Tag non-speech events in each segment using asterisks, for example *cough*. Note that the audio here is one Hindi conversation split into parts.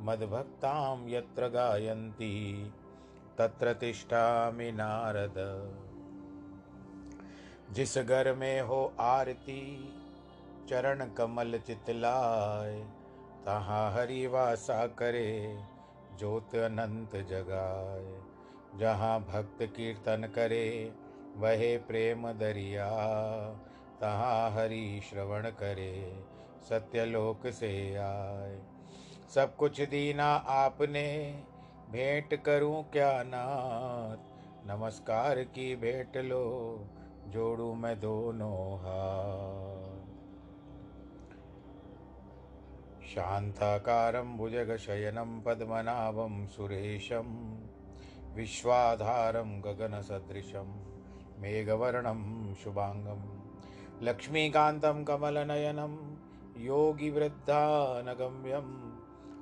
मद्भक्तां यत्र गायन्ति, तत्र तिष्ठामि नारद। जिस घर में हो आरती, चरण कमल चितलाय तहाँ हरि वासा करे, ज्योत अनंत जगाए। जहाँ भक्त कीर्तन करे, वहे प्रेम दरिया। तहाँ हरि श्रवण करे, सत्यलोक से आए। सब कुछ दीना आपने। भेंट करूँ क्या नाथ? नमस्कार की भेंट लो, जोड़ू मैं दोनों हाथ। शान्ताकारं भुजगशयनं पद्मनाभं सुरेशं, विश्वाधारं गगनसदृशं, मेघवर्णं शुभाङ्गं, लक्ष्मीकान्तं कमलनयनं योगिवृद्धानगम्यं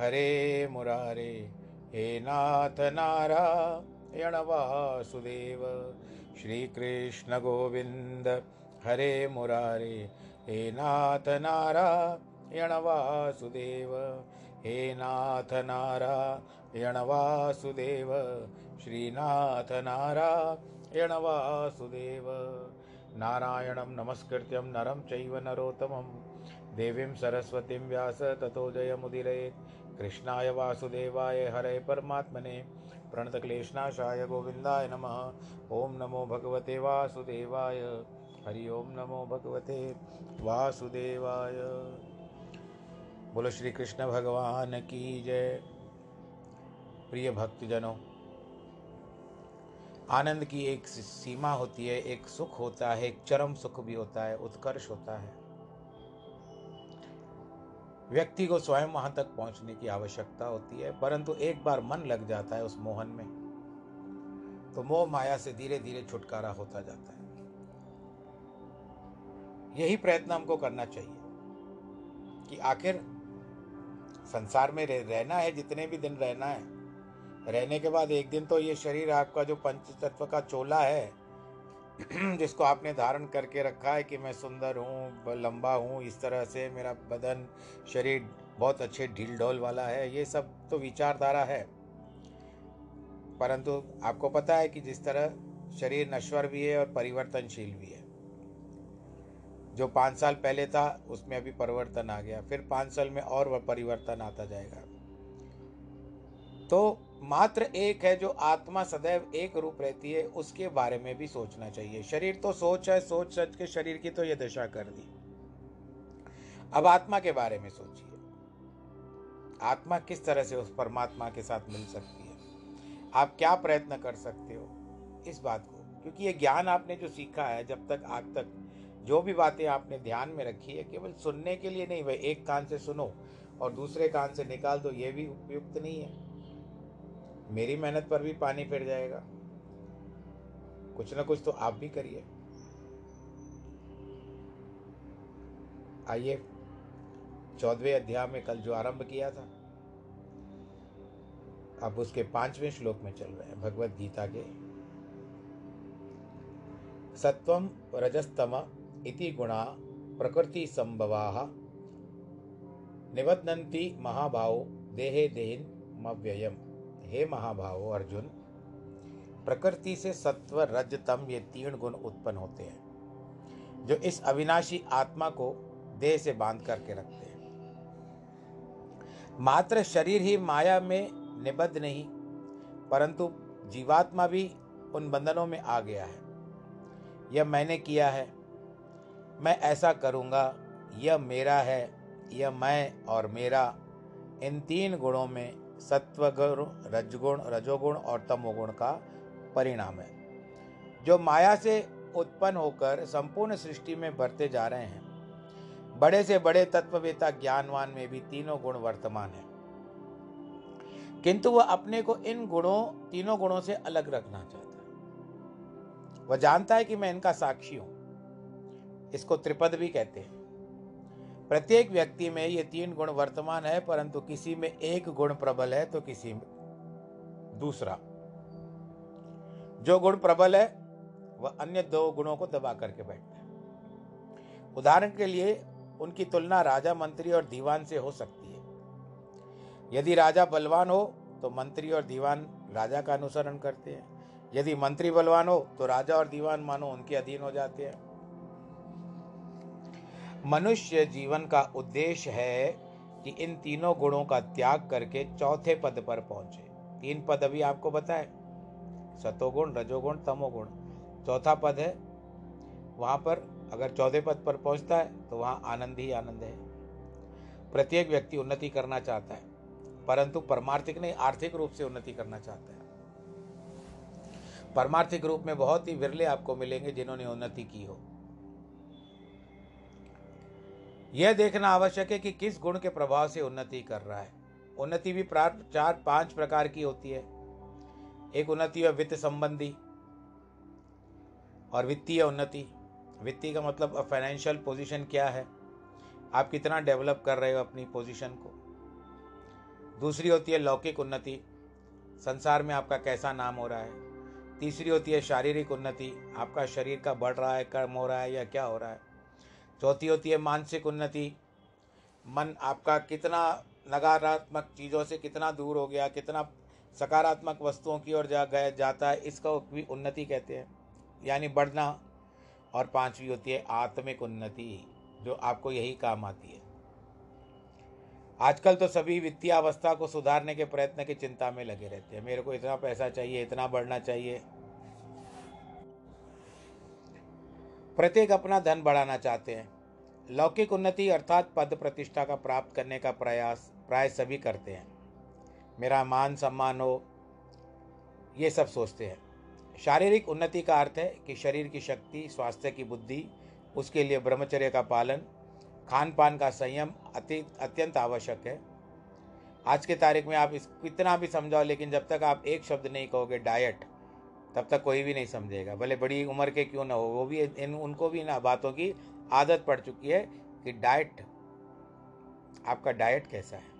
हरे मुरारे, हे नाथ नारायण वासुदेव। श्रीकृष्णगोविन्द हरे मुरारे, हे नाथ नारायण वासुदेव। हे नाथ नारायण वासुदेव, श्रीनाथ नारायण वासुदेव। नारायणं नमस्कृत्यं नरं चैव नरोत्तमं। देवीं सरस्वतीं व्यास ततो जयमुदिरेत् कृष्णाय वासुदेवाय हरे परमात्मने प्रणतक्लेशनाशाय गोविन्दाय नमः। ॐ नमो भगवते वासुदेवाय। हरि ओम नमो भगवते वासुदेवाय। बोलो श्री कृष्ण भगवान की जय। प्रिय भक्तजनों, आनंद की एक सीमा होती है, एक सुख होता है, एक चरम सुख भी होता है, उत्कर्ष होता है। व्यक्ति को स्वयं वहाँ तक पहुँचने की आवश्यकता होती है, परंतु एक बार मन लग जाता है उस मोहन में तो मोह माया से धीरे धीरे छुटकारा होता जाता है। यही प्रयत्न हमको करना चाहिए कि आखिर संसार में रहना है, जितने भी दिन रहना है, रहने के बाद एक दिन तो ये शरीर आपका जो पंच तत्व का चोला है *clears throat* जिसको आपने धारण करके रखा है कि मैं सुंदर हूँ लंबा हूँ, इस तरह से मेरा बदन, शरीर बहुत अच्छे ढील ढोल वाला है, ये सब तो विचारधारा है। परंतु आपको पता है कि जिस तरह शरीर नश्वर भी है और परिवर्तनशील भी है। जो पाँच साल पहले था, उसमें अभी परिवर्तन आ गया, फिर पाँच साल में और परिवर्तन आता जाएगा। तो मात्र एक है जो आत्मा सदैव एक रूप रहती है, उसके बारे में भी सोचना चाहिए। शरीर तो सोच है, सोच सच के शरीर की तो यह दशा कर दी। अब आत्मा के बारे में सोचिए। आत्मा किस तरह से उस परमात्मा के साथ मिल सकती है? आप क्या प्रयत्न कर सकते हो इस बात को? क्योंकि ये ज्ञान आपने जो सीखा है, जब तक, आज तक, जो भी बातें आपने ध्यान में रखी है, केवल सुनने के लिए नहीं, भाई, एक कान से सुनो और दूसरे कान से निकाल दो, ये भी उपयुक्त नहीं है। मेरी मेहनत पर भी पानी फिर जाएगा। कुछ ना कुछ तो आप भी करिए। आइए, चौदहवें अध्याय में कल जो आरंभ किया था, अब उसके पाँचवें श्लोक में चल रहे हैं, भगवत गीता के। सत्वम रजस्तम इति गुणा प्रकृति संभवा, निबध्नन्ति महाभाव देहे देहिन मव्ययम। हे महाभाव अर्जुन, प्रकृति से सत्व, रज, तम, ये तीन गुण उत्पन्न होते हैं, जो इस अविनाशी आत्मा को देह से बाँध करके रखते हैं। मात्र शरीर ही माया में निबद्ध नहीं, परंतु जीवात्मा भी उन बंधनों में आ गया है। यह मैंने किया है, मैं ऐसा करूँगा, यह मेरा है, यह मैं और मेरा, इन तीन गुणों में सत्वगुण, रजगुण, रजोगुण और तमोगुण का परिणाम है। जो माया से उत्पन्न होकर संपूर्ण सृष्टि में बढ़ते जा रहे हैं, बड़े से बड़े तत्ववेता ज्ञानवान में भी तीनों गुण वर्तमान है। किंतु वह अपने को इन गुणों, तीनों गुणों से अलग रखना चाहता है। वह जानता है कि मैं इनका साक्षी हूँ। इसको त्रिपद भी कहते हैं। प्रत्येक व्यक्ति में ये तीन गुण वर्तमान है, परंतु किसी में एक गुण प्रबल है तो किसी में दूसरा। जो गुण प्रबल है, वह अन्य दो गुणों को दबा करके बैठता है। उदाहरण के लिए, उनकी तुलना राजा, मंत्री और दीवान से हो सकती है। यदि राजा बलवान हो तो मंत्री और दीवान राजा का अनुसरण करते हैं। यदि मंत्री बलवान हो तो राजा और दीवान मानो उनके अधीन हो जाते हैं। मनुष्य जीवन का उद्देश्य है कि इन तीनों गुणों का त्याग करके चौथे पद पर पहुँचे। तीन पद अभी आपको बताए। सतोगुण, रजोगुण, तमोगुण। चौथा पद है, वहाँ पर अगर चौथे पद पर पहुँचता है तो वहाँ आनंद ही आनंद है। प्रत्येक व्यक्ति उन्नति करना चाहता है, परंतु परमार्थिक नहीं, आर्थिक रूप से उन्नति करना चाहता है। परमार्थिक रूप में बहुत ही विरले आपको मिलेंगे जिन्होंने उन्नति की हो। यह देखना आवश्यक है कि किस गुण के प्रभाव से उन्नति कर रहा है। उन्नति भी प्राप्त चार, पाँच प्रकार की होती है। एक उन्नति है वित्त संबंधी और वित्तीय उन्नति। वित्तीय का मतलब फाइनेंशियल पोजीशन क्या है? आप कितना डेवलप कर रहे हो अपनी पोजीशन को? दूसरी होती है लौकिक उन्नति। संसार में आपका कैसा नाम हो रहा है? तीसरी होती है शारीरिक उन्नति। आपका शरीर का बढ़ रहा है, कम हो रहा है या क्या हो रहा है? चौथी होती है मानसिक उन्नति। मन आपका कितना नकारात्मक चीज़ों से कितना दूर हो गया, कितना सकारात्मक वस्तुओं की ओर जा, गया, जाता है, इसका भी उन्नति कहते हैं। यानी बढ़ना। और पांचवी होती है आत्मिक उन्नति, जो आपको यही काम आती है। आजकल तो सभी वित्तीय अवस्था को सुधारने के प्रयत्न की चिंता में लगे रहते हैं। मेरे को इतना पैसा चाहिए, इतना बढ़ना चाहिए। प्रत्येक अपना धन बढ़ाना चाहते हैं। लौकिक उन्नति अर्थात पद प्रतिष्ठा का प्राप्त करने का प्रयास, प्राय सभी करते हैं। मेरा मान सम्मान हो, ये सब सोचते हैं। शारीरिक उन्नति का अर्थ है कि शरीर की शक्ति, स्वास्थ्य की बुद्धि, उसके लिए ब्रह्मचर्य का पालन खान पान का संयम अति, अत्यंत आवश्यक है। आज के तारीख में आप इस कितना भी समझाओ, लेकिन जब तक आप एक शब्द नहीं कहोगे, डाइट। तब तक कोई भी नहीं समझेगा। भले बड़ी उम्र के क्यों ना हो, वो भी इन, उनको भी ना बातों की आदत पड़ चुकी है कि डाइट आपका डाइट कैसा है?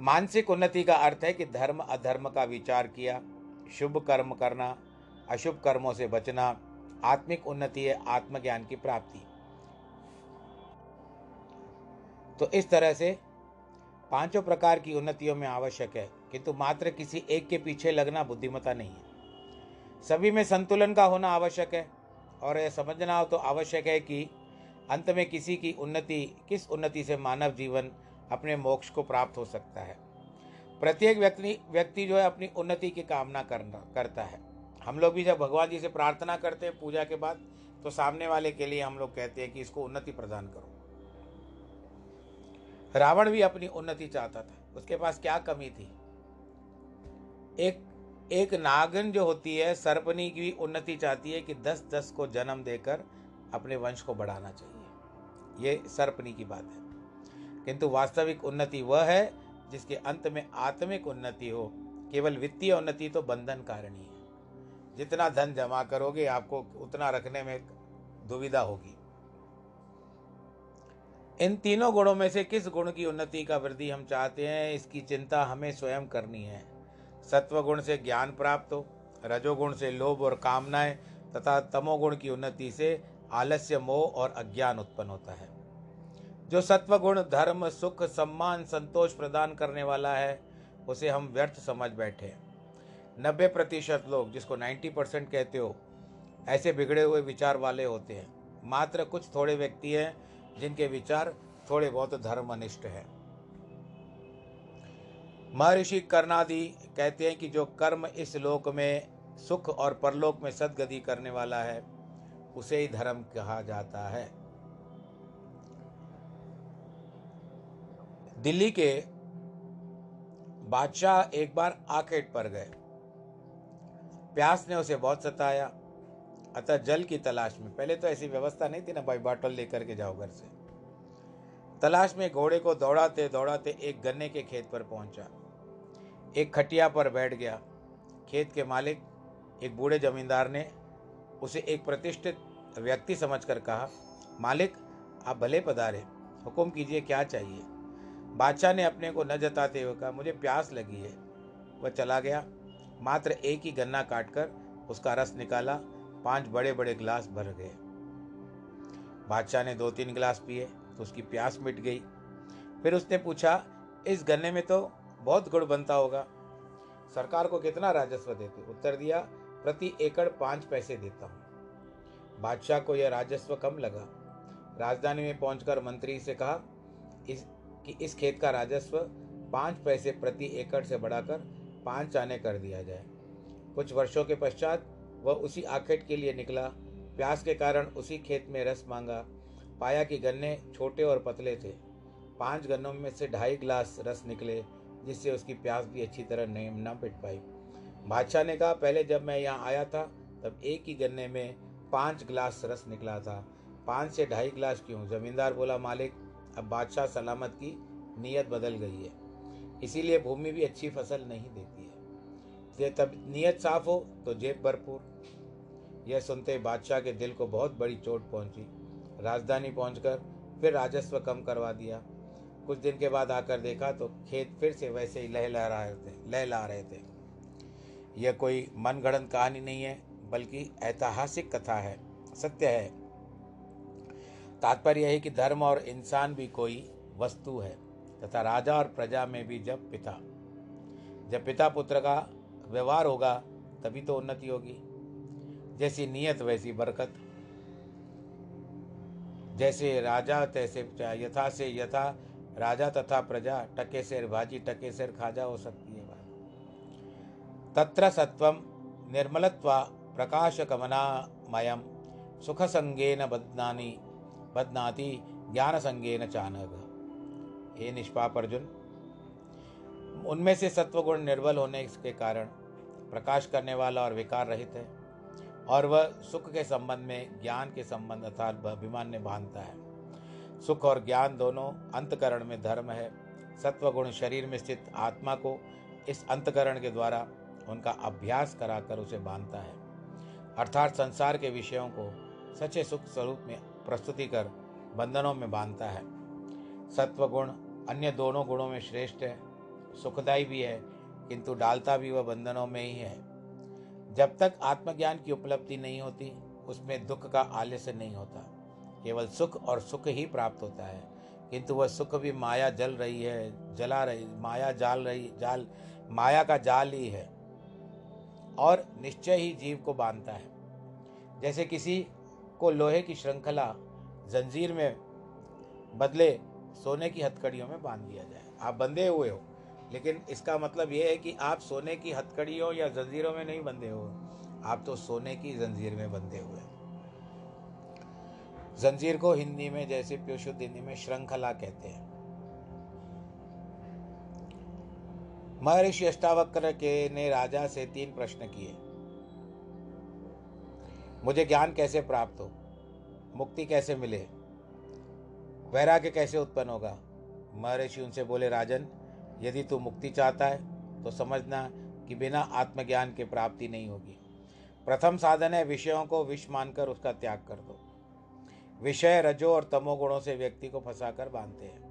मानसिक उन्नति का अर्थ है कि धर्म अधर्म का विचार किया, शुभ कर्म करना, अशुभ कर्मों से बचना, आत्मिक उन्नति है, आत्मज्ञान की प्राप्ति। तो इस तरह से पाँचों प्रकार की उन्नतियों में आवश्यक है, किंतु मात्र किसी एक के पीछे लगना बुद्धिमता नहीं है। सभी में संतुलन का होना आवश्यक है, और यह समझना हो तो आवश्यक है कि अंत में किसी की उन्नति, किस उन्नति से मानव जीवन अपने मोक्ष को प्राप्त हो सकता है। प्रत्येक व्यक्ति व्यक्ति जो है अपनी उन्नति की कामना करना, करता है। हम लोग भी जब भगवान जी से प्रार्थना करते हैं पूजा के बाद तो सामने वाले के लिए हम लोग कहते हैं कि इसको उन्नति प्रदान करो। रावण भी अपनी उन्नति चाहता था। उसके पास क्या कमी थी? एक एक नागन जो होती है, सर्पनी की उन्नति चाहती है कि दस दस को जन्म देकर अपने वंश को बढ़ाना चाहिए। ये सर्पनी की बात है। किंतु वास्तविक उन्नति वह है, जिसके अंत में आत्मिक उन्नति हो। केवल वित्तीय उन्नति तो बंधन कारणी है। जितना धन जमा करोगे, आपको उतना रखने में दुविधा होगी। इन तीनों गुणों में से किस गुण की उन्नति का वृद्धि हम चाहते हैं, इसकी चिंता हमें स्वयं करनी है। सत्व गुण से ज्ञान प्राप्त हो, रजोगुण से लोभ और कामनाएँ, तथा तमोगुण की उन्नति से आलस्य, मोह और अज्ञान उत्पन्न होता है। जो सत्व गुण धर्म, सुख, सम्मान, संतोष प्रदान करने वाला है, उसे हम व्यर्थ समझ बैठे नब्बे प्रतिशत लोग, जिसको नाइन्टी परसेंट कहते हो, ऐसे बिगड़े हुए विचार वाले होते हैं। मात्र कुछ थोड़े व्यक्ति हैं जिनके विचार थोड़े बहुत धर्मनिष्ठ हैं। महर्षि कर्णादि कहते हैं कि जो कर्म इस लोक में, सुख और परलोक में सदगति करने वाला है, उसे ही धर्म कहा जाता है। दिल्ली के बादशाह एक बार आकेट पर गए। प्यास ने उसे बहुत सताया। अतः जल की तलाश में। पहले तो ऐसी व्यवस्था नहीं थी ना भाई, बॉटल लेकर के जाओ घर से। तलाश में घोड़े को दौड़ाते दौड़ाते एक गन्ने के खेत पर पहुँचा। एक खटिया पर बैठ गया। खेत के मालिक, एक बूढ़े जमींदार ने उसे एक प्रतिष्ठित व्यक्ति समझकर कहा, मालिक, आप भले पधारे, हुक्म कीजिए क्या चाहिए? बादशाह ने अपने को न जताते हुए कहा, मुझे प्यास लगी है। वह चला गया। मात्र एक ही गन्ना काटकर उसका रस निकाला। पाँच बड़े बड़े गिलास भर गए। बादशाह ने दो तीन गिलास पिए तो उसकी प्यास मिट गई। फिर उसने पूछा, इस गन्ने में तो बहुत गुड़ बनता होगा। सरकार को कितना राजस्व देते? उत्तर दिया, प्रति एकड़ पाँच पैसे देता हूँ। बादशाह को यह राजस्व कम लगा। राजधानी में पहुंचकर मंत्री से कहा, इस, कि इस खेत का राजस्व पाँच पैसे प्रति एकड़ से बढ़ाकर पाँच आने कर दिया जाए। कुछ वर्षों के पश्चात वह उसी आखेट के लिए निकला। प्यास के कारण उसी खेत में रस मांगा। पाया कि गन्ने छोटे और पतले थे। पाँच गन्नों में से ढाई गिलास रस निकले, जिससे उसकी प्यास भी अच्छी तरह नहीं, न पिट पाई। बादशाह ने कहा, पहले जब मैं यहाँ आया था, तब एक ही गन्ने में पाँच गिलास रस निकला था। पाँच से ढाई गिलास क्यों? जमींदार बोला, मालिक, अब बादशाह सलामत की नीयत बदल गई है। इसीलिए भूमि भी अच्छी फ़सल नहीं देती। है तब नीयत साफ़ हो तो जेब भरपूर। यह सुनते बादशाह के दिल को बहुत बड़ी चोट पहुँची। राजधानी पहुंचकर फिर राजस्व कम करवा दिया। कुछ दिन के बाद आकर देखा तो खेत फिर से वैसे ही लहला रहे थे लहला रहे थे। यह कोई मनगढ़ंत कहानी नहीं है, बल्कि ऐतिहासिक कथा है, सत्य है। तात्पर्य है कि धर्म और इंसान भी कोई वस्तु है, तथा राजा और प्रजा में भी जब पिता जब पिता पुत्र का व्यवहार होगा, तभी तो उन्नति होगी। जैसी नियत, वैसी बरकत। जैसे राजा, तैसे यथा से यथा, राजा तथा प्रजा, टके से भाजी, टके से खाजा, हो सकती है बात। तत्र सत्वम निर्मलत्वा प्रकाश कमनामयम सुख संगेन बदनानी बदनाति ज्ञान संगेन चानक हे निष्पाप अर्जुन, उनमें से सत्वगुण निर्बल होने के कारण प्रकाश करने वाला और विकार रहित है, और वह सुख के संबंध में, ज्ञान के संबंध अर्थात अभिमान में बांधता है। सुख और ज्ञान दोनों अंतकरण में धर्म है। सत्वगुण शरीर में स्थित आत्मा को इस अंतकरण के द्वारा उनका अभ्यास कराकर उसे बांधता है। अर्थात संसार के विषयों को सच्चे सुख स्वरूप में प्रस्तुति कर बंधनों में बांधता है। सत्वगुण अन्य दोनों गुणों में श्रेष्ठ है। सुखदायी भी है किंतु डालता भी वह बंधनों में ही है। जब तक आत्मज्ञान की उपलब्धि नहीं होती, उसमें दुख का आलस्य नहीं होता। केवल सुख और सुख ही प्राप्त होता है। किंतु वह सुख भी माया जल रही है, जला रही, माया जाल रही, जाल, माया का जाल ही है। और निश्चय ही जीव को बांधता है। जैसे किसी को लोहे की श्रृंखला जंजीर में बदले सोने की हथकड़ियों में बाँध दिया जाए। आप बंधे हुए हो। लेकिन इसका मतलब यह है कि आप सोने की हथकड़ियों या जंजीरों में नहीं बंधे हो। आप तो सोने की जंजीर में बंधे हुए जंजीर को हिंदी में जैसे प्योशुद्ध हिंदी में श्रृंखला कहते हैं। महर्षि अष्टावक्र के ने राजा से तीन प्रश्न किए। मुझे ज्ञान कैसे प्राप्त हो? मुक्ति कैसे मिले? वैराग्य कैसे उत्पन्न होगा? महर्षि उनसे बोले, राजन यदि तू मुक्ति चाहता है तो समझना कि बिना आत्मज्ञान के प्राप्ति नहीं होगी। प्रथम साधन है, विषयों को विष मानकर उसका त्याग कर दो। विषय रजो और तमोगुणों से व्यक्ति को फंसाकर बांधते हैं।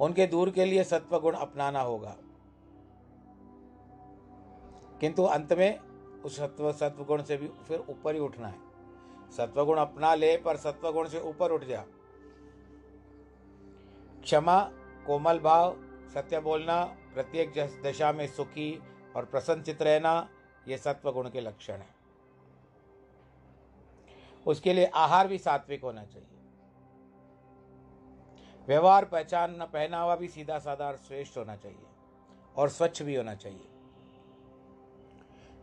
उनके दूर के लिए सत्व गुण अपनाना होगा। किंतु अंत में उस सत्व सत्व गुण से भी फिर ऊपर ही उठना है। सत्वगुण अपना ले, पर सत्वगुण से ऊपर उठ जा। क्षमा कोमल भाव, सत्य बोलना, प्रत्येक दशा में सुखी और प्रसन्नचित रहना, ये सत्व गुण के लक्षण है। उसके लिए आहार भी सात्विक होना चाहिए। व्यवहार, पहचान न पहनावा भी सीधा साधा और श्रेष्ठ होना चाहिए और स्वच्छ भी होना चाहिए।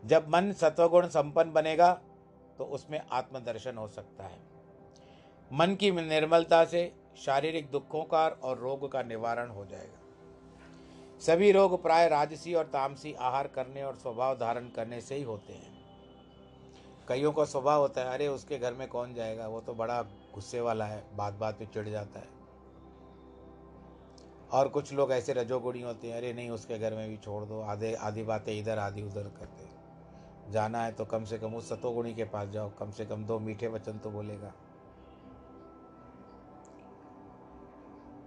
जब मन सत्वगुण संपन्न बनेगा तो उसमें आत्मदर्शन हो सकता है। मन की निर्मलता से शारीरिक दुखों का और रोग का निवारण हो जाएगा। सभी रोग प्राय राजसी और तामसी आहार करने और स्वभाव धारण करने से ही होते हैं। कईयों का स्वभाव होता है, अरे, उसके घर में कौन जाएगा? वो तो बड़ा गुस्से वाला है बात बात पे चिढ़ जाता है। और कुछ लोग ऐसे रजोगुणी होते हैं, अरे, नहीं, उसके घर में भी छोड़ दो, आधे, आधी बातें इधर, आधी उधर करते जाना है तो कम से कम उस सतोगुणी के पास जाओ, कम से कम दो मीठे वचन तो बोलेगा।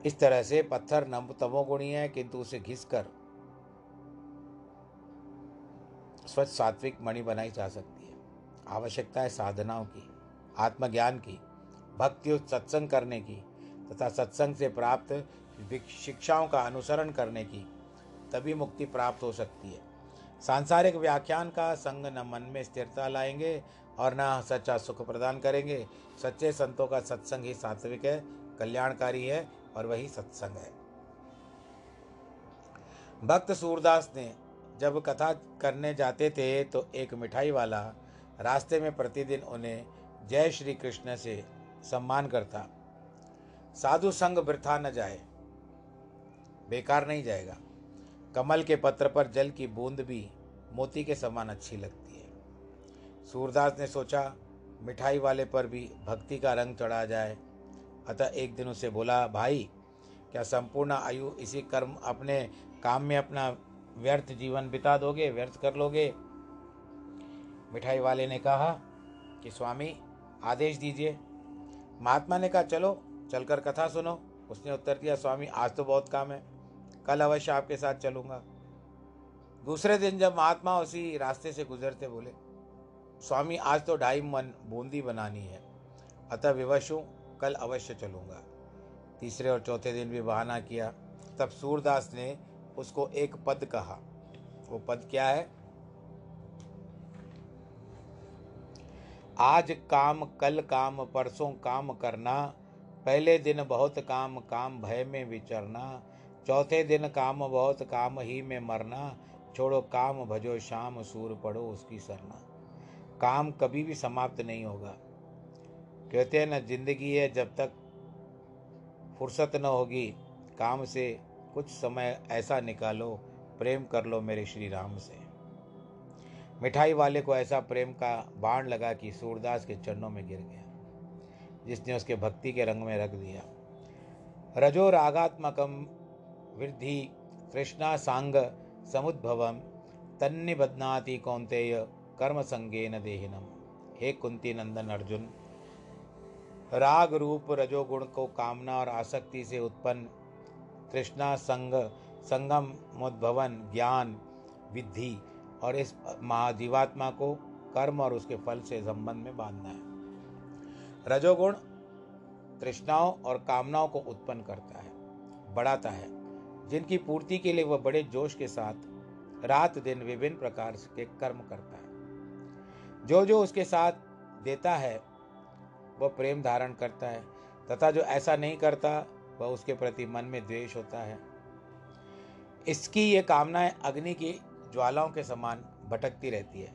इस तरह से पत्थर नम तमोगुणी है किंतु उसे घिस कर स्वच्छ सात्विक मणि बनाई जा सकती है। आवश्यकता है साधनाओं की, आत्मज्ञान की, भक्ति सत्संग करने की, तथा सत्संग से प्राप्त शिक्षाओं का अनुसरण करने की, तभी मुक्ति प्राप्त हो सकती है। सांसारिक व्याख्यान का संग न मन में स्थिरता लाएँगे और न सच्चा सुख प्रदान करेंगे। सच्चे संतों का सत्संग ही सात्विक है, कल्याणकारी है और वही सत्संग है। भक्त सूरदास ने जब कथा करने जाते थे तो एक मिठाई वाला रास्ते में प्रतिदिन उन्हें जय श्री कृष्ण से सम्मान करता। साधु संग वृथा न जाए, बेकार नहीं जाएगा। कमल के पत्र पर जल की बूंद भी मोती के समान अच्छी लगती है। सूरदास ने सोचा, मिठाई वाले पर भी भक्ति का रंग चढ़ा जाए अतः एक दिन उसे बोला, भाई, क्या संपूर्ण आयु इसी कर्म, अपने काम में अपना व्यर्थ जीवन बिता दोगे, व्यर्थ कर लोगे? मिठाई वाले ने कहा कि, स्वामी, आदेश दीजिए। महात्मा ने कहा, चलो, चलकर कथा सुनो। उसने उत्तर दिया, स्वामी, आज तो बहुत काम है, कल अवश्य आपके साथ चलूँगा। दूसरे दिन जब महात्मा उसी रास्ते से गुजरते बोले, स्वामी, आज तो ढाई मन बूंदी बनानी है, अतः विवश हूँ कल अवश्य चलूँगा। तीसरे और चौथे दिन भी बहाना किया। तब सूरदास ने उसको एक पद कहा। वो पद क्या है? आज काम, कल काम, परसों काम करना, पहले दिन बहुत काम काम भय में विचरना, चौथे दिन काम बहुत, काम ही में मरना, छोड़ो काम, भजो, शाम, सूर पढ़ो उसकी सरना। काम कभी भी समाप्त नहीं होगा। कहते हैं ना, ज़िंदगी है जब तक फुर्सत न होगी, काम से कुछ समय ऐसा निकालो, प्रेम कर लो मेरे श्री राम से। मिठाई वाले को ऐसा प्रेम का बाण लगा कि सूरदास के चरणों में गिर गया, जिसने उसके भक्ति के रंग में रख दिया। रजो रागात्मकम वृद्धि तृष्णा सांग समुद्भवम, तन्निबध्नाति कौंतेय कर्म संगेन देहिनम। हे कुंती नंदन अर्जुन राग रूप रजोगुण को कामना और आसक्ति से उत्पन्न तृष्णा संग, संगम, मुद्भवन, ज्ञान, विधि और इस महाजीवात्मा को कर्म और उसके फल से संबंध में बांधना है। रजोगुण तृष्णाओं और कामनाओं को उत्पन्न करता है, बढ़ाता है। जिनकी पूर्ति के लिए वह बड़े जोश के साथ रात दिन विभिन्न प्रकार के कर्म करता है। जो जो उसके साथ देता है वह प्रेम धारण करता है, तथा जो ऐसा नहीं करता, वह उसके प्रति मन में द्वेष होता है। इसकी ये कामनाएँ अग्नि की ज्वालाओं के समान भटकती रहती है।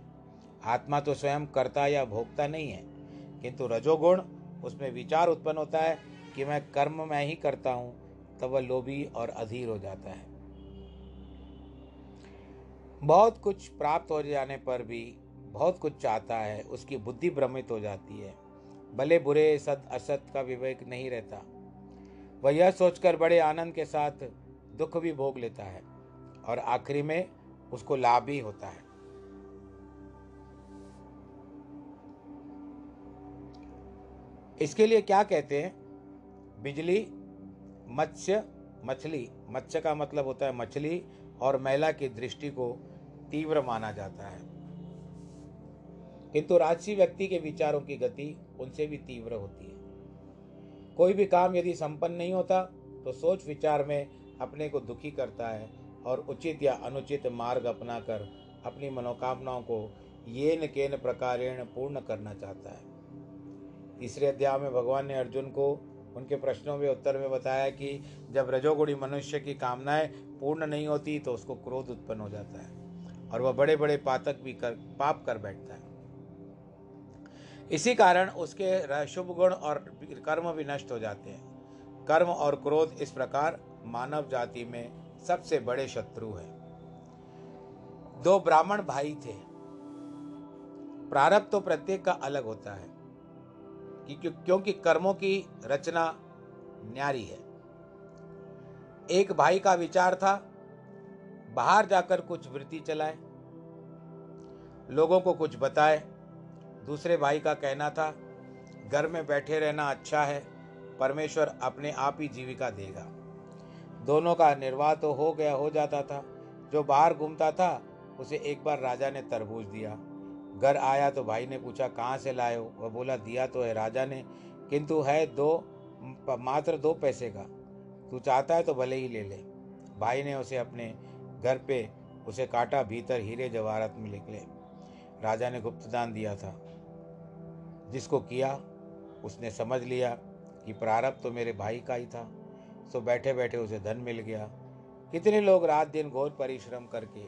आत्मा तो स्वयं करता या भोगता नहीं है, किंतु रजोगुण, उसमें विचार उत्पन्न होता है कि मैं कर्म मैं ही करता हूँ, तब वह लोभी और अधीर हो जाता है। बहुत कुछ प्राप्त हो जाने पर भी, बहुत कुछ चाहता है, उसकी बुद्धि भ्रमित हो जाती है। भले बुरे सत असत का विवेक नहीं रहता। वह यह सोचकर बड़े आनंद के साथ दुख भी भोग लेता है और आखिरी में उसको लाभ ही होता है। इसके लिए क्या कहते हैं? बिजली, मत्स्य, मछली। मत्स्य का मतलब होता है मछली और महिला की दृष्टि को तीव्र माना जाता है। किंतु राजसी व्यक्ति के विचारों की गति उनसे भी तीव्र होती है। कोई भी काम यदि संपन्न नहीं होता तो सोच विचार में अपने को दुखी करता है और उचित या अनुचित मार्ग अपनाकर अपनी मनोकामनाओं को ये न केन प्रकारेण पूर्ण करना चाहता है। तीसरे अध्याय में भगवान ने अर्जुन को उनके प्रश्नों में उत्तर में बताया कि जब रजोगुणी मनुष्य की कामनाएँ पूर्ण नहीं होती तो उसको क्रोध उत्पन्न हो जाता है और वह बड़े बड़े पातक भी कर, पाप कर बैठता है। इसी कारण उसके शुभ गुण और कर्म भी नष्ट हो जाते हैं। कर्म और क्रोध इस प्रकार मानव जाति में सबसे बड़े शत्रु हैं। दो ब्राह्मण भाई थे। प्रारब्ध तो प्रत्येक का अलग होता है क्योंकि कर्मों की रचना न्यारी है। एक भाई का विचार था, बाहर जाकर कुछ वृत्ति चलाए, लोगों को कुछ बताए दूसरे भाई का कहना था, घर में बैठे रहना अच्छा है, परमेश्वर अपने आप ही जीविका देगा। दोनों का निर्वाह तो हो गया, हो जाता था। जो बाहर घूमता था, उसे एक बार राजा ने तरबूज दिया। घर आया तो भाई ने पूछा, कहाँ से लाए हो? वह बोला, दिया तो है राजा ने, किंतु है दो, मात्र दो पैसे का। तू चाहता है तो भले ही ले ले। भाई ने उसे अपने घर पे, उसे काटा भीतर हीरे जवाहरत में निकले राजा ने गुप्तदान दिया था। जिसको किया, उसने समझ लिया कि प्रारब्ध तो मेरे भाई का ही था। सो बैठे बैठे उसे धन मिल गया। कितने लोग रात दिन घोर परिश्रम करके,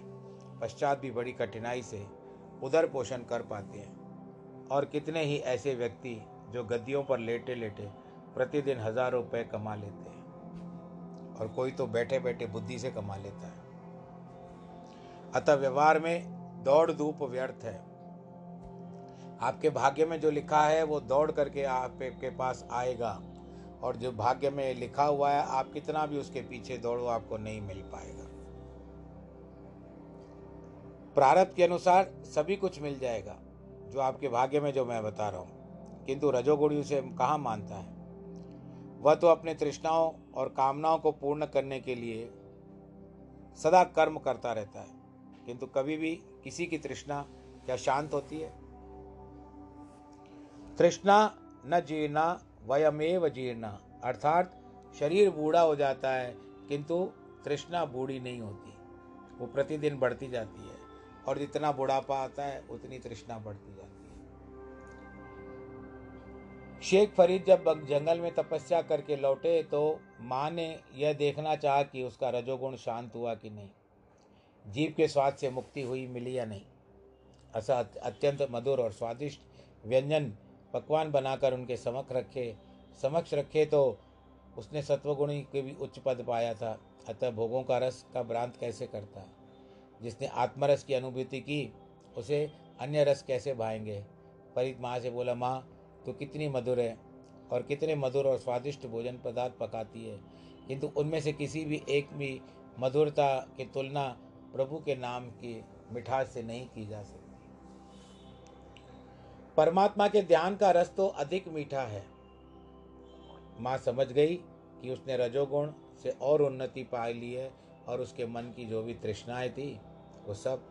पश्चात भी बड़ी कठिनाई से उधर पोषण कर पाते हैं। और कितने ही ऐसे व्यक्ति जो गद्दियों पर लेटे लेटे प्रतिदिन हज़ार रुपये कमा लेते हैं। और कोई तो बैठे बैठे बुद्धि से कमा लेता है। अतः व्यवहार में दौड़ धूप व्यर्थ है। आपके भाग्य में जो लिखा है, वो दौड़ करके आपके पास आएगा। और जो भाग्य में लिखा हुआ है, आप कितना भी उसके पीछे दौड़ो, आपको नहीं मिल पाएगा। प्रारब्ध के अनुसार सभी कुछ मिल जाएगा, जो आपके भाग्य में जो मैं बता रहा हूँ। किंतु रजोगुणी उसे कहाँ मानता है? वह तो अपने तृष्णाओं और कामनाओं को पूर्ण करने के लिए सदा कर्म करता रहता है। किंतु कभी भी किसी की तृष्णा क्या शांत होती है। तृष्णा न जीर्णा, वयमेव जीर्णा। अर्थात, शरीर बूढ़ा हो जाता है, किंतु तृष्णा बूढ़ी नहीं होती। वो प्रतिदिन बढ़ती जाती है, और जितना बुढ़ापा आता है, उतनी तृष्णा बढ़ती जाती है। शेख फरीद जब जंगल में तपस्या करके लौटे तो माँ ने यह देखना चाहा कि उसका रजोगुण शांत हुआ कि नहीं। जीव के स्वाद से मुक्ति हुई मिली या नहीं। ऐसा अत्यंत मधुर और स्वादिष्ट व्यंजन पकवान बनाकर उनके समक्ष रखे समक्ष रखे तो उसने सत्वगुणी के भी उच्च पद पाया था। अतः भोगों का रस का भ्रांत कैसे करता? जिसने आत्मरस की अनुभूति की, उसे अन्य रस कैसे भाएँगे? परित माँ से बोला, माँ तो कितनी मधुर है और कितने मधुर और स्वादिष्ट भोजन पदार्थ पकाती है। किंतु उनमें से किसी भी एक भी मधुरता की तुलना प्रभु के नाम की मिठास से नहीं की जा सकती। परमात्मा के ध्यान का रस तो अधिक मीठा है। माँ समझ गई कि उसने रजोगुण से और उन्नति पा ली है और उसके मन की जो भी तृष्णाएँ थी, वो सब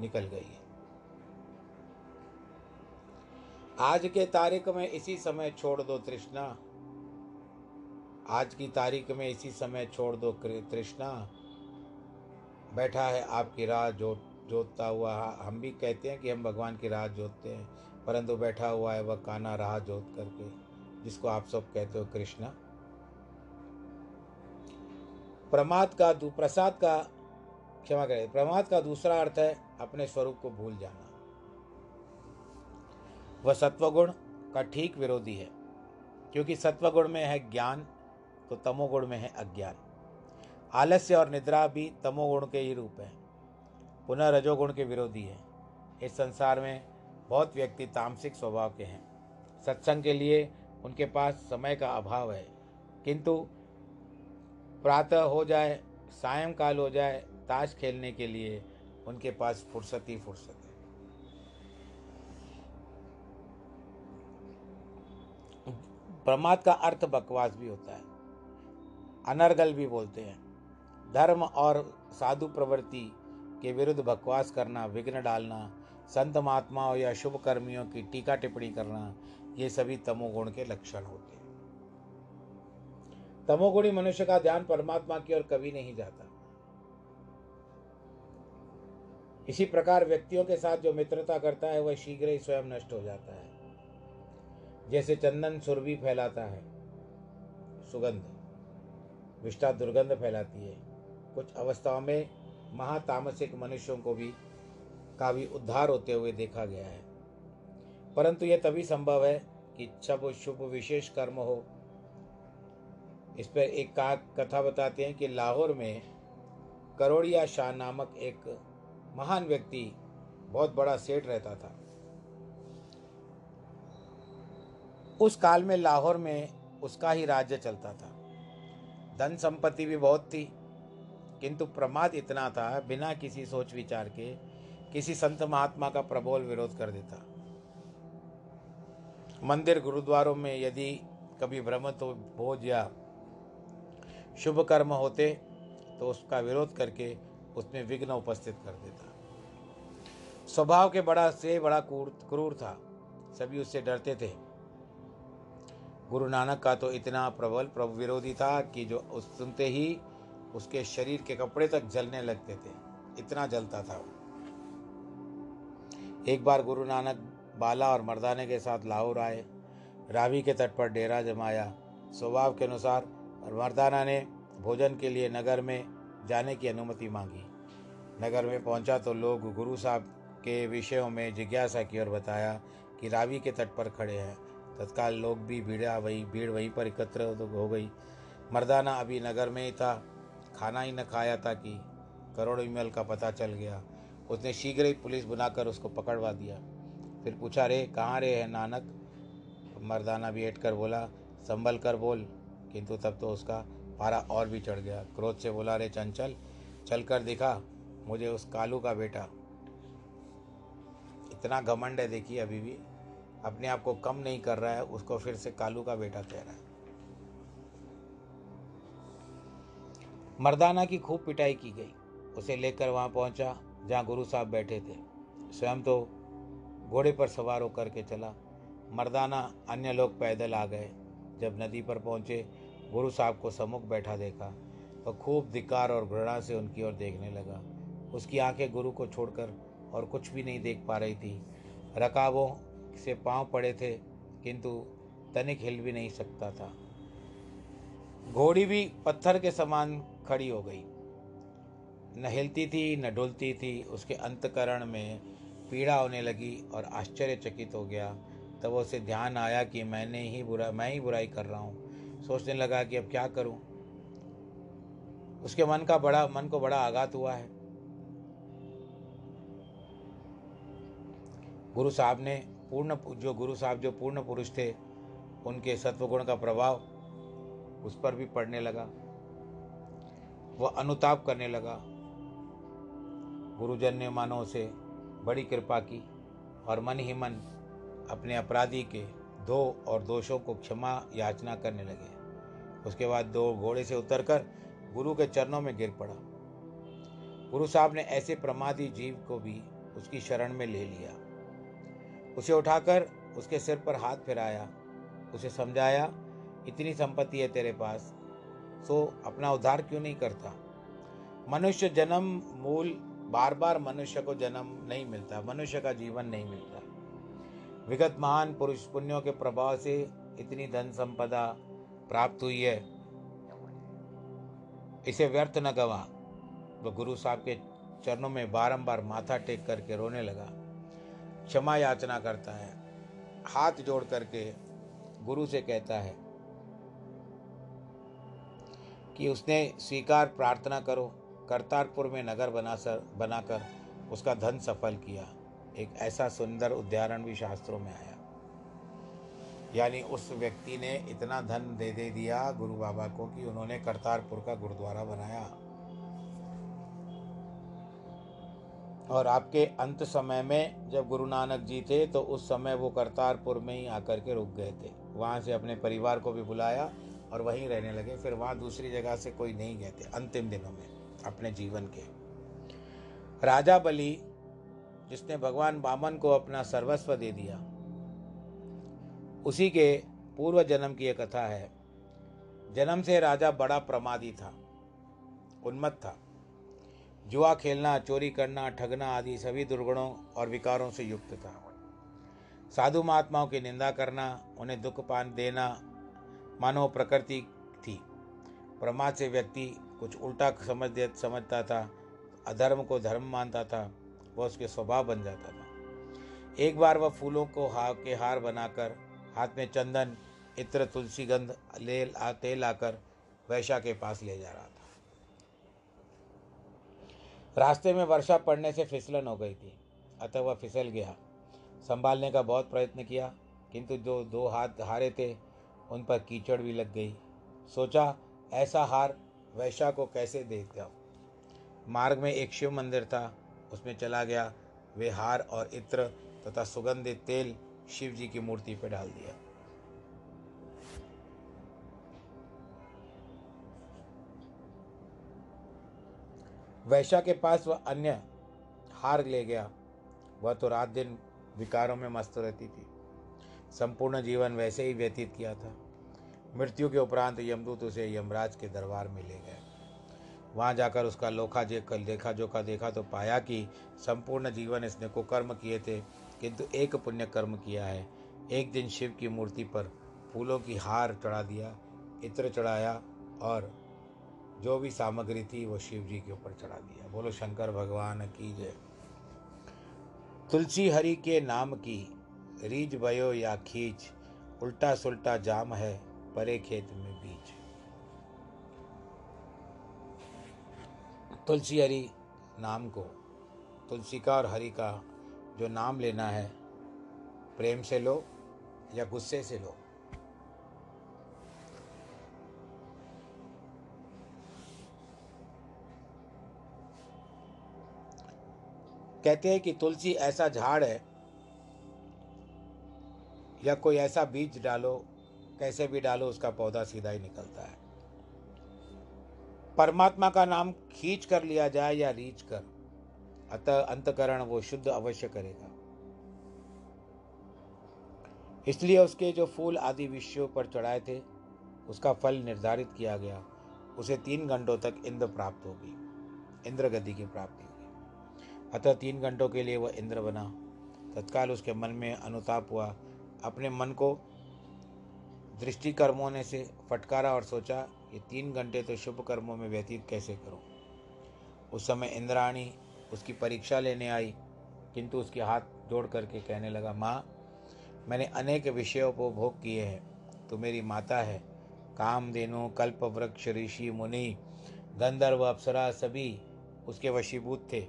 निकल गई है। आज के तारीख में इसी समय छोड़ दो तृष्णा। आज की तारीख में इसी समय छोड़ दो तृष्णा। बैठा है आपकी राह जो जोतता हुआ हम भी कहते हैं कि हम भगवान की राह जोतते हैं, परंतु बैठा हुआ है वह काना राह जोत करके, जिसको आप सब कहते हो कृष्णा। प्रमाद का प्रसाद का, क्षमा करें, प्रमाद का दूसरा अर्थ है अपने स्वरूप को भूल जाना। वह सत्वगुण का ठीक विरोधी है, क्योंकि सत्वगुण में है ज्ञान तो तमोगुण में है अज्ञान। आलस्य और निद्रा भी तमोगुण के ही रूप है। पुनः रजोगुण के विरोधी है। इस संसार में बहुत व्यक्ति तामसिक स्वभाव के हैं। सत्संग के लिए उनके पास समय का अभाव है। किंतु प्रातः हो जाए, सायंकाल हो जाए, ताश खेलने के लिए उनके पास फुर्सत ही फुर्सत है। प्रमाद का अर्थ बकवास भी होता है। अनर्गल भी बोलते हैं। धर्म और साधु प्रवृत्ति के विरुद्ध बकवास करना, विघ्न डालना, संत महात्माओं या शुभ कर्मियों की टीका टिप्पणी करना, ये सभी तमोगुण के लक्षण होते हैं। तमोगुणी मनुष्य का ध्यान परमात्मा की ओर कभी नहीं जाता। इसी प्रकार व्यक्तियों के साथ जो मित्रता करता है, वह शीघ्र ही स्वयं नष्ट हो जाता है। जैसे चंदन सुरभि फैलाता है, सुगंध, विष्ठा दुर्गंध फैलाती है। कुछ अवस्थाओं में महातामसिक मनुष्यों को भी का भी उद्धार होते हुए देखा गया है। परंतु यह तभी संभव है कि सब शुभ विशेष कर्म हो। इस पर एक का, कथा बताते हैं कि लाहौर में करोड़िया शाह नामक एक महान व्यक्ति बहुत बड़ा सेठ रहता था। उस काल में लाहौर में उसका ही राज्य चलता था। धन संपत्ति भी बहुत थी। किंतु प्रमाद इतना था, बिना किसी सोच विचार के, किसी संत महात्मा का प्रबोल विरोध कर देता। मंदिर गुरुद्वारों में यदि कभी ब्रह्म तो भोज या शुभ कर्म होते तो उसका विरोध करके उसमें विघ्न उपस्थित कर देता। स्वभाव के बड़ा से बड़ा क्रूर था। सभी उससे डरते थे। गुरु नानक का तो इतना प्रबल प्रभु विरोधी था कि जो उस सुनते ही उसके शरीर के कपड़े तक जलने लगते थे। इतना जलता था वो। एक बार गुरु नानक बाला और मर्दाने के साथ लाहौर आए। रावी के तट पर डेरा जमाया। स्वभाव के अनुसार और मर्दाना ने भोजन के लिए नगर में जाने की अनुमति मांगी। नगर में पहुँचा तो लोग गुरु साहब के विषयों में जिज्ञासा की और बताया कि रावी के तट पर खड़े हैं। तत्काल लोग भी भीड़ा वही, भीड़ वहीं पर एकत्र हो गई। मर्दाना अभी नगर में ही था। खाना ही न खाया था कि करोड़ ईमेल का पता चल गया। उसने शीघ्र ही पुलिस बुलाकर उसको पकड़वा दिया। फिर पूछा, रे, कहाँ रे है नानक? मर्दाना भी हट कर बोला, संभल कर बोल। किंतु तब तो उसका पारा और भी चढ़ गया। क्रोध से बोला, रे, चंचल, चल कर दिखा मुझे उस कालू का बेटा। इतना घमंड है देखिए अभी भी। अपने आप को कम नहीं कर रहा है, उसको फिर से कालू का बेटा कह रहा है। मर्दाना की खूब पिटाई की गई। उसे लेकर वहाँ पहुँचा, जहाँ गुरु साहब बैठे थे। स्वयं तो घोड़े पर सवार होकर के चला। मर्दाना अन्य लोग पैदल आ गए। जब नदी पर पहुँचे, गुरु साहब को सम्मुख बैठा देखा तो खूब धिकार और घृणा से उनकी ओर देखने लगा। उसकी आँखें गुरु को छोड़कर और कुछ भी नहीं देख पा रही थी। रकाबों से पाँव पड़े थे, किंतु तनिक हिल भी नहीं सकता था। घोड़ी भी पत्थर के समान खड़ी हो गई। न हिलती थी, न डुलती थी। उसके अंतकरण में पीड़ा होने लगी और आश्चर्यचकित हो गया। तब उसे ध्यान आया कि मैंने ही बुरा, मैं ही बुराई कर रहा हूँ। सोचने लगा कि अब क्या करूँ? उसके मन का बड़ा, मन को बड़ा आघात हुआ है। गुरु साहब ने पूर्ण, जो गुरु साहब, जो पूर्ण पुरुष थे, उनके सत्वगुण का प्रभाव उस पर भी पड़ने लगा। वह अनुताप करने लगा। गुरुजन ने मानो से बड़ी कृपा की और मन ही मन अपने अपराधी के दो और दोषों को क्षमा याचना करने लगे। उसके बाद दो घोड़े से उतरकर गुरु के चरणों में गिर पड़ा। गुरु साहब ने ऐसे प्रमादी जीव को भी उसकी शरण में ले लिया। उसे उठाकर उसके सिर पर हाथ फिराया। उसे समझाया, इतनी संपत्ति है तेरे पास सो अपना उद्धार क्यों नहीं करता? मनुष्य जन्म मूल बार बार मनुष्य को जन्म नहीं मिलता, मनुष्य का जीवन नहीं मिलता। विगत महान पुरुष पुण्यों के प्रभाव से इतनी धन संपदा प्राप्त हुई है। इसे व्यर्थ न गवा। वो गुरु साहब के चरणों में बारंबार माथा टेक करके रोने लगा। क्षमा याचना करता है। हाथ जोड़ करके गुरु से कहता है कि उसने स्वीकार प्रार्थना करो, करतारपुर में नगर बना सर, बनाकर उसका धन सफल किया। एक ऐसा सुंदर उदाहरण भी शास्त्रों में आया। यानी उस व्यक्ति ने इतना धन दे दे दिया गुरु बाबा को कि उन्होंने करतारपुर का गुरुद्वारा बनाया। और आपके अंत समय में जब गुरु नानक जी थे तो उस समय वो करतारपुर में ही आकर के रुक गए थे। वहाँ से अपने परिवार को भी बुलाया। और वहीं रहने लगे। फिर वहाँ दूसरी जगह से कोई नहीं गए थे, अंतिम दिनों में, अपने जीवन के। राजा बलि, जिसने भगवान बामन को अपना सर्वस्व दे दिया, उसी के पूर्व जन्म की एक कथा है। जन्म से राजा बड़ा प्रमादी था, उन्मत्त था। जुआ खेलना, चोरी करना, ठगना आदि सभी दुर्गुणों और विकारों से युक्त था। साधु महात्माओं की निंदा करना, उन्हें दुख पान देना मानव प्रकृति थी। प्रमाद से व्यक्ति कुछ उल्टा समझ समझता था, अधर्म को धर्म मानता था, वह उसके स्वभाव बन जाता था। एक बार वह फूलों को हा, के हार बनाकर, हाथ में चंदन, इत्र, तुलसी गंध ले तेल आकर वैशा के पास ले जा रहा था। रास्ते में वर्षा पड़ने से फिसलन हो गई थी, अतः वह फिसल गया। संभालने का बहुत प्रयत्न किया, किंतु जो दो हाथ हारे थे उन पर कीचड़ भी लग गई। सोचा, ऐसा हार वैशा को कैसे दे दो मार्ग में एक शिव मंदिर था। उसमें चला गया। वे हार और इत्र तथा सुगंधित तेल शिव जी की मूर्ति पर डाल दिया। वैशा के पास वह अन्य हार ले गया। वह तो रात दिन विकारों में मस्त रहती थी। संपूर्ण जीवन वैसे ही व्यतीत किया था। मृत्यु के उपरांत यमदूत उसे यमराज के दरबार में ले गए। वहाँ जाकर उसका लोखा जे कल देखा जोखा देखा तो पाया कि संपूर्ण जीवन इसने कुकर्म किए थे, किंतु एक पुण्य कर्म किया है। एक दिन शिव की मूर्ति पर फूलों की हार चढ़ा दिया, इत्र चढ़ाया और जो भी सामग्री थी वो शिव जी के ऊपर चढ़ा दिया। बोलो, शंकर भगवान की जय। तुलसी हरि के नाम की रीज भयो या खींच, उल्टा सुल्टा जाम है परे खेत में बीज। तुलसी हरि नाम को, तुलसी का और हरि का जो नाम लेना है, प्रेम से लो या गुस्से से लो। कहते हैं कि तुलसी ऐसा झाड़ है या कोई ऐसा बीज डालो कैसे भी डालो, उसका पौधा सीधा ही निकलता है। परमात्मा का नाम खींच कर लिया जाए या रीच कर, अतः अंतकरण वो शुद्ध अवश्य करेगा। इसलिए उसके जो फूल आदि विषयों पर चढ़ाए थे, उसका फल निर्धारित किया गया। उसे तीन घंटों तक इंद्र प्राप्त होगी, इंद्र गति की प्राप्ति होगी। अतः तीन घंटों के लिए वह इंद्र बना। तत्काल उसके मन में अनुताप हुआ। अपने मन को दृष्टि कर्मों ने से फटकारा और सोचा कि तीन घंटे तो शुभ कर्मों में व्यतीत कैसे करूँ? उस समय इंद्राणी उसकी परीक्षा लेने आई, किंतु उसके हाथ जोड़ करके कहने लगा, माँ, मैंने अनेक विषयों को भोग किए हैं। तो मेरी माता है। काम देनु कल्प वृक्ष ऋषि, मुनि, गंधर्व, अप्सरा सभी उसके वशीभूत थे।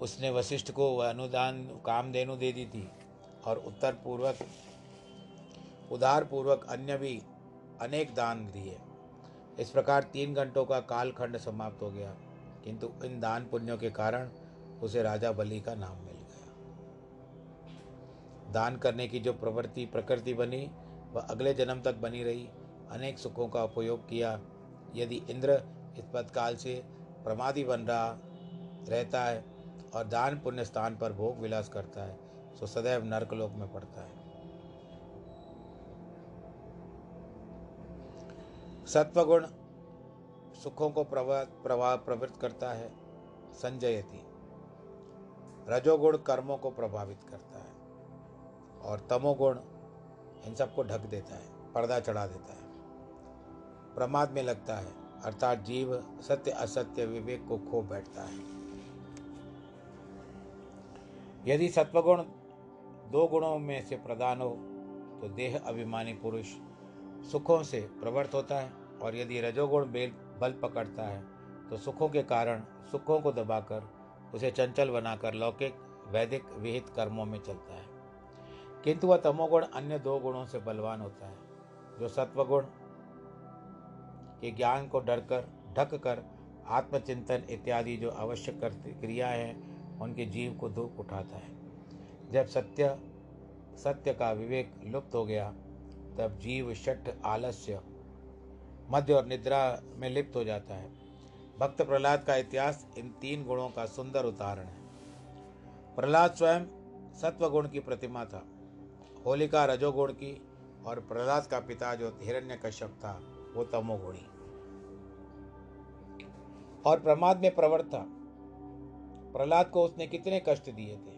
उसने वशिष्ठ को अनुदान कामधेनु दे दी थी और उत्तर पूर्वक उदार पूर्वक अन्य भी अनेक दान दिए। इस प्रकार तीन घंटों का कालखंड समाप्त हो गया, किंतु इन दान पुण्यों के कारण उसे राजा बलि का नाम मिल गया। दान करने की जो प्रवृत्ति, प्रकृति बनी, वह अगले जन्म तक बनी रही। अनेक सुखों का उपयोग किया। यदि इंद्र इस पदकाल से प्रमादी बन रहा रहता है और दान पुण्य स्थान पर भोग विलास करता है सो सदैव नरकलोक में पड़ता है। सत्वगुण सुखों को प्रवाह प्रवृत्त करता है, संजयती। रजोगुण कर्मों को प्रभावित करता है और तमोगुण इन सबको ढक देता है, पर्दा चढ़ा देता है। प्रमाद में लगता है, अर्थात जीव सत्य, असत्य, विवेक को खो बैठता है। यदि सत्वगुण दो गुणों में से प्रदान हो तो देह अभिमानी पुरुष सुखों से प्रवृत्त होता है और यदि रजोगुण बेल, बल पकड़ता है तो सुखों के कारण सुखों को दबाकर उसे चंचल बनाकर लौकिक, वैदिक, विहित कर्मों में चलता है। किंतु वह तमोगुण अन्य दो गुणों से बलवान होता है, जो सत्वगुण के ज्ञान को डरकर, ढक कर, आत्मचिंतन इत्यादि जो आवश्यक क्रियाएँ हैं, उनके जीव को दुख उठाता है। जब सत्य सत्य का विवेक लुप्त हो गया तब जीव शठ आलस्य, मध्य और निद्रा में लिप्त हो जाता है। भक्त प्रहलाद का इतिहास इन तीन गुणों का सुंदर उदाहरण है। प्रहलाद स्वयं सत्व गुण की प्रतिमा था। होलिका रजोगुण की और प्रहलाद का पिता जो हिरण्य कश्यप था, वो तमोगुणी। और प्रमाद में प्रवृत्त था। प्रहलाद को उसने कितने कष्ट दिए थे,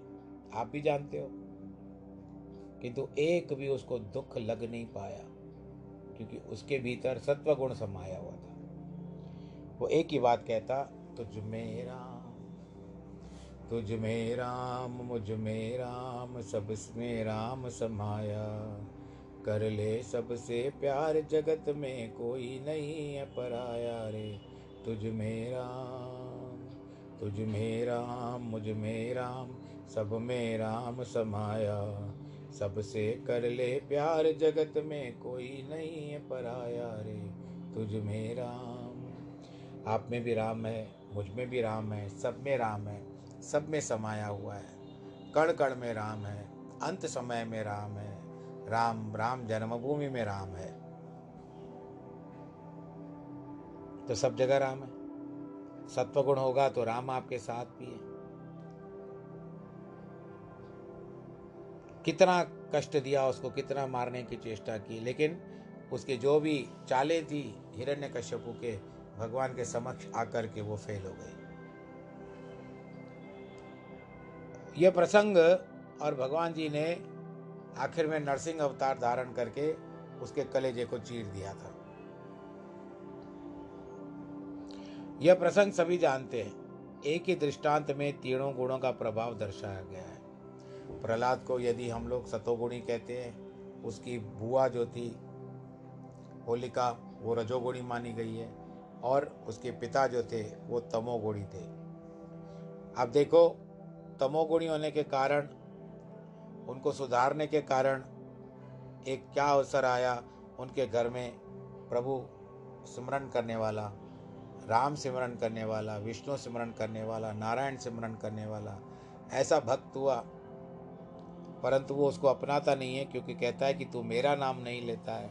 आप भी जानते हो। किंतु एक भी उसको दुख लग नहीं पाया, क्योंकि उसके भीतर सत्व गुण समाया हुआ था। वो एक ही बात कहता, तुझ में राम, तुझ में राम, मुझमें राम, सब में राम समाया। कर ले सबसे प्यार जगत में कोई नहीं है पराया रे। तुझ में राम, तुझ में राम, मुझमें राम, सब में राम समाया। सबसे कर ले प्यार जगत में कोई नहीं है पराया रे, तुझ में राम। आप में भी राम है, मुझमें भी राम है, सब में राम है, सब में समाया हुआ है। कण कण में राम है, अंत समय में राम है। राम राम जन्मभूमि में राम है। तो सब जगह राम है। सत्वगुण होगा तो राम आपके साथ भी है। कितना कष्ट दिया, उसको कितना मारने की चेष्टा की, लेकिन उसके जो भी चालें थी हिरण्य कश्यपु के, भगवान के समक्ष आकर के वो फेल हो गई। यह प्रसंग और भगवान जी ने आखिर में नरसिंह अवतार धारण करके उसके कलेजे को चीर दिया था। यह प्रसंग सभी जानते हैं। एक ही दृष्टांत में तीनों गुणों का प्रभाव दर्शाया गया है। प्रहलाद को यदि हम लोग सतोगुणी कहते हैं, उसकी बुआ जो थी, होलिका, वो रजोगुणी मानी गई है और उसके पिता जो थे, वो तमोगुणी थे। अब देखो, तमोगुणी होने के कारण, उनको सुधारने के कारण, एक क्या अवसर आया उनके घर में, प्रभु सिमरन करने वाला, राम सिमरन करने वाला, विष्णु सिमरन करने वाला, नारायण सिमरन करने वाला, ऐसा भक्त हुआ परंतु वो उसको अपनाता नहीं है क्योंकि कहता है कि तू मेरा नाम नहीं लेता है।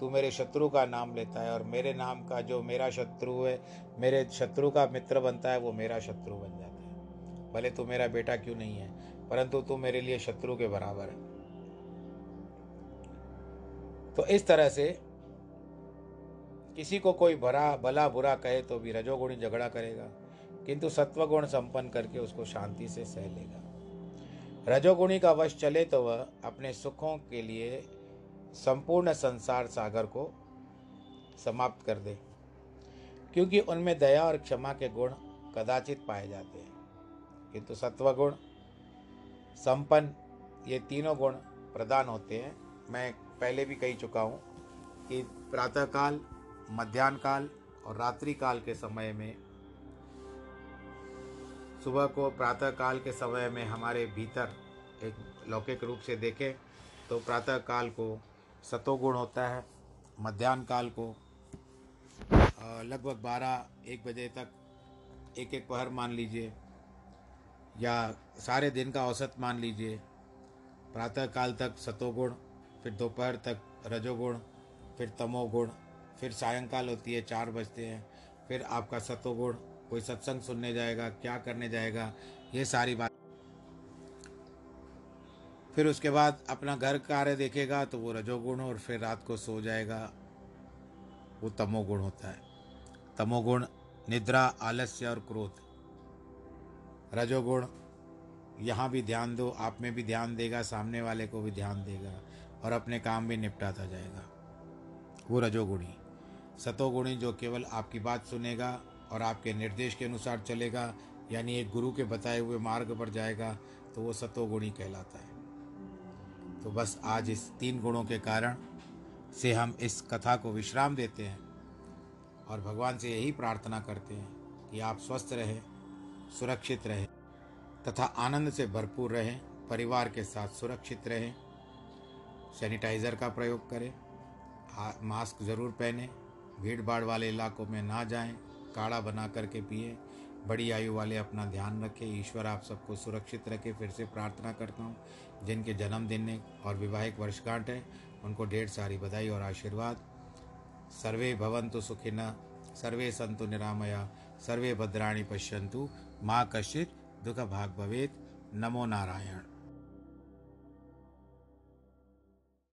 तू मेरे शत्रु का नाम लेता है और मेरे नाम का जो मेरा शत्रु है, मेरे शत्रु का मित्र बनता है, वो मेरा शत्रु बन जाता है। भले तू मेरा बेटा क्यों नहीं है, परंतु तू मेरे लिए शत्रु के बराबर है। तो इस तरह से किसी को कोई भरा, भला, बुरा कहे तो भी रजोगुणी झगड़ा करेगा, किंतु सत्वगुण संपन्न करके उसको शांति से सह लेगा। रजोगुणी का वश चले तो वह अपने सुखों के लिए संपूर्ण संसार सागर को समाप्त कर दे, क्योंकि उनमें दया और क्षमा के गुण कदाचित पाए जाते हैं। किंतु सत्वगुण, संपन्न, ये तीनों गुण प्रदान होते हैं। मैं पहले भी कही चुका हूँ कि प्रातःकाल मध्यान्ह काल और रात्रि काल के समय में सुबह को प्रातः काल के समय में हमारे भीतर एक लौकिक रूप से देखें तो प्रातः काल को सतोगुण होता है मध्यान्ह काल को लगभग बारह, एक बजे तक एक एक पहर मान लीजिए, या सारे दिन का औसत मान लीजिए प्रातः काल तक सतोगुण, फिर दोपहर तक रजोगुण, फिर तमोगुण, फिर सायंकाल होती है, चार बजते हैं, फिर आपका सतोगुण कोई सत्संग सुनने जाएगा, क्या करने जाएगा, ये सारी बात। फिर उसके बाद अपना घर कार्य देखेगा तो वो रजोगुण और फिर रात को सो जाएगा। वो तमोगुण होता है। तमोगुण निद्रा, आलस्य और क्रोध। रजोगुण यहाँ भी ध्यान दो, आप में भी ध्यान देगा, सामने वाले को भी ध्यान देगा और अपने काम भी निपटाता जाएगा। वो रजोगुणी। सतोगुणी जो केवल आपकी बात सुनेगा और आपके निर्देश के अनुसार चलेगा, यानी एक गुरु के बताए हुए मार्ग पर जाएगा तो वो सतोगुणी कहलाता है। तो बस आज इस तीन गुणों के कारण से हम इस कथा को विश्राम देते हैं और भगवान से यही प्रार्थना करते हैं कि आप स्वस्थ रहें, सुरक्षित रहें, तथा आनंद से भरपूर रहें, परिवार के साथ सुरक्षित रहें, सैनिटाइज़र का प्रयोग करें मास्क ज़रूर पहने भीड़ भाड़ वाले इलाकों में ना जाएँ काढ़ा बना करके पिए। बड़ी आयु वाले अपना ध्यान रखें। ईश्वर आप सबको सुरक्षित रखे। फिर से प्रार्थना करता हूँ, जिनके जन्मदिन है और विवाहिक वर्षगांठ है, उनको ढेर सारी बधाई और आशीर्वाद। सर्वे भवंतु सुखिन, सर्वे संतु निरामया, सर्वे भद्राणी पश्यंतु माँ कश्चित दुख भाग भवेत। नमो नारायण।